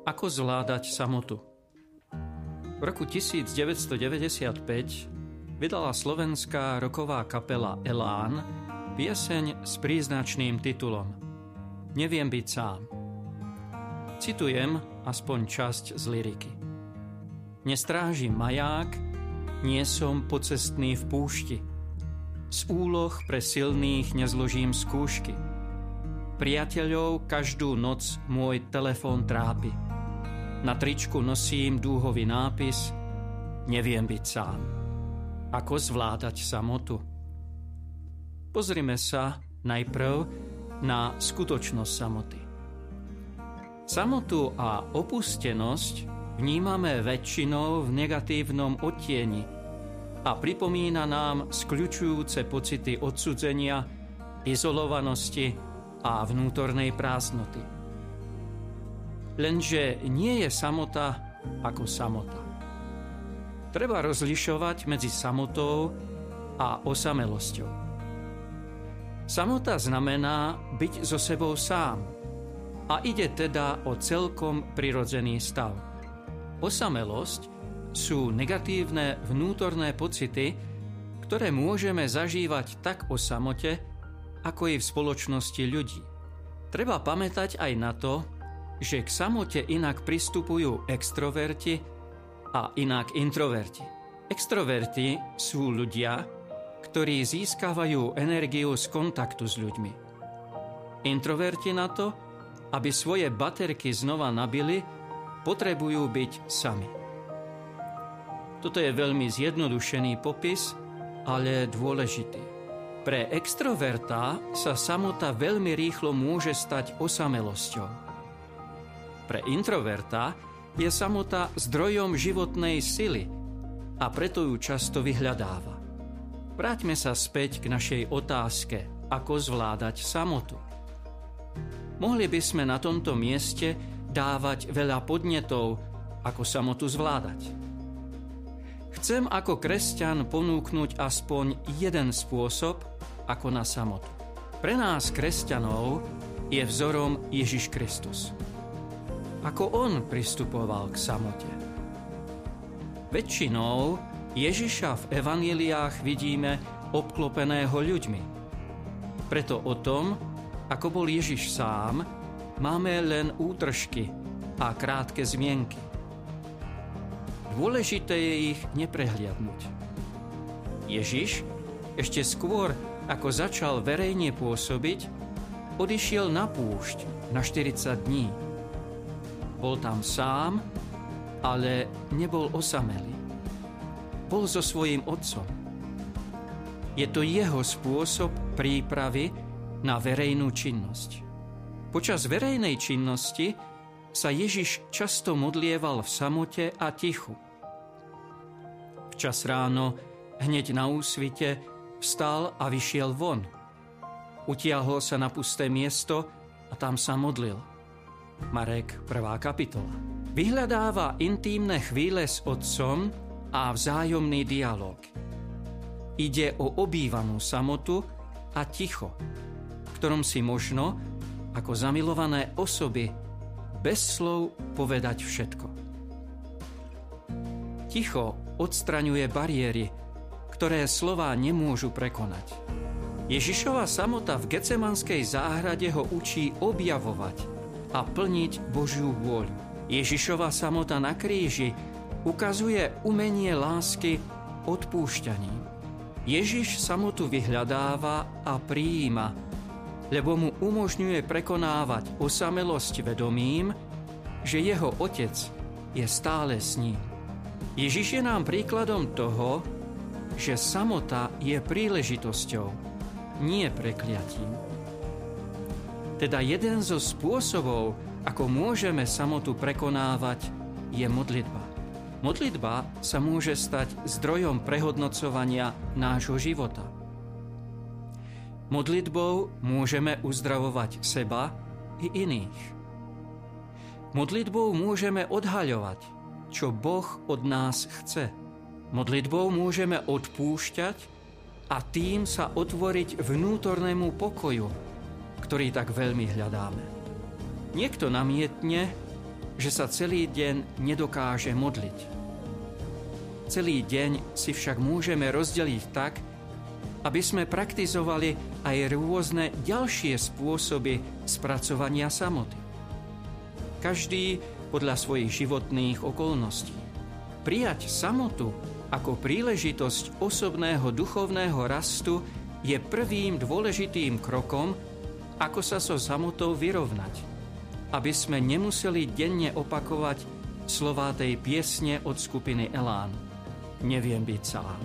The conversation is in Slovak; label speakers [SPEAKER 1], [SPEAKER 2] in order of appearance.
[SPEAKER 1] Ako zvládať samotu? V roku 1995 vydala slovenská roková kapela Elán pieseň s príznačným titulom Neviem byť sám. Citujem aspoň časť z liriky. Nestrážim maják, nie som pocestný v púšti. Z úloh pre silných nezložím skúšky. Priateľov každú noc môj telefón trápi na tričku nosím dúhový nápis Neviem byť sám. Ako zvládať samotu? Pozrime sa najprv na skutočnosť samoty. Samotu a opustenosť vnímame väčšinou v negatívnom odtieni a pripomína nám skľučujúce pocity odsudzenia, izolovanosti a vnútornej prázdnoty. Lenže nie je samota ako samota. Treba rozlišovať medzi samotou a osamelosťou. Samota znamená byť so sebou sám a ide teda o celkom prirodzený stav. Osamelosť sú negatívne vnútorné pocity, ktoré môžeme zažívať tak o samote, ako i v spoločnosti ľudí. Treba pamätať aj na to, že k samote inak pristupujú extroverti a inak introverti. Extroverti sú ľudia, ktorí získavajú energiu z kontaktu s ľuďmi. Introverti na to, aby svoje baterky znova nabili, potrebujú byť sami. Toto je veľmi zjednodušený popis, ale dôležitý. Pre extroverta sa samota veľmi rýchlo môže stať osamelosťou. Pre introverta je samota zdrojom životnej sily a preto ju často vyhľadáva. Vráťme sa späť k našej otázke, ako zvládať samotu. Mohli by sme na tomto mieste dávať veľa podnetov, ako samotu zvládať. Chcem ako kresťan ponúknuť aspoň jeden spôsob, ako na samotu. Pre nás, kresťanov, je vzorom Ježiš Kristus ako on pristupoval k samote. Väčšinou Ježiša v evaniliách vidíme obklopeného ľuďmi. Preto o tom, ako bol Ježiš sám, máme len útržky a krátke zmienky. Dôležité je ich neprehliadnúť. Ježiš ešte skôr, ako začal verejne pôsobiť, odišiel na púšť na 40 dní bol tam sám, ale nebol osamelý. Bol so svojím otcom. Je to jeho spôsob prípravy na verejnú činnosť. Počas verejnej činnosti sa Ježiš často modlieval v samote a tichu. Včas ráno, hneď na úsvite, vstal a vyšiel von. Utiahol sa na pusté miesto a tam sa modlil. Marek 1. kapitola. Vyhľadáva intímne chvíle s otcom a vzájomný dialog. Ide o obývanú samotu a ticho, v ktorom si možno, ako zamilované osoby, bez slov povedať všetko. Ticho odstraňuje bariéry, ktoré slová nemôžu prekonať. Ježišova samota v Gecemanskej záhrade ho učí objavovať a plniť Božiu vôľu. Ježišova samota na kríži ukazuje umenie lásky odpúšťaním. Ježiš samotu vyhľadáva a prijíma, lebo mu umožňuje prekonávať osamelosť vedomím, že jeho otec je stále s ním. Ježiš je nám príkladom toho, že samota je príležitosťou, nie prekliatím. Teda jeden zo spôsobov, ako môžeme samotu prekonávať, je modlitba. Modlitba sa môže stať zdrojom prehodnocovania nášho života. Modlitbou môžeme uzdravovať seba i iných. Modlitbou môžeme odhaľovať, čo Boh od nás chce. Modlitbou môžeme odpúšťať a tým sa otvoriť vnútornému pokoju, ktorý tak veľmi hľadáme. Niekto namietne, že sa celý deň nedokáže modliť. Celý deň si však môžeme rozdeliť tak, aby sme praktizovali aj rôzne ďalšie spôsoby spracovania samoty. Každý podľa svojich životných okolností. Prijať samotu ako príležitosť osobného duchovného rastu je prvým dôležitým krokom, ako sa so samotou vyrovnať, aby sme nemuseli denne opakovať slová tej piesne od skupiny Elán. Neviem byť sám.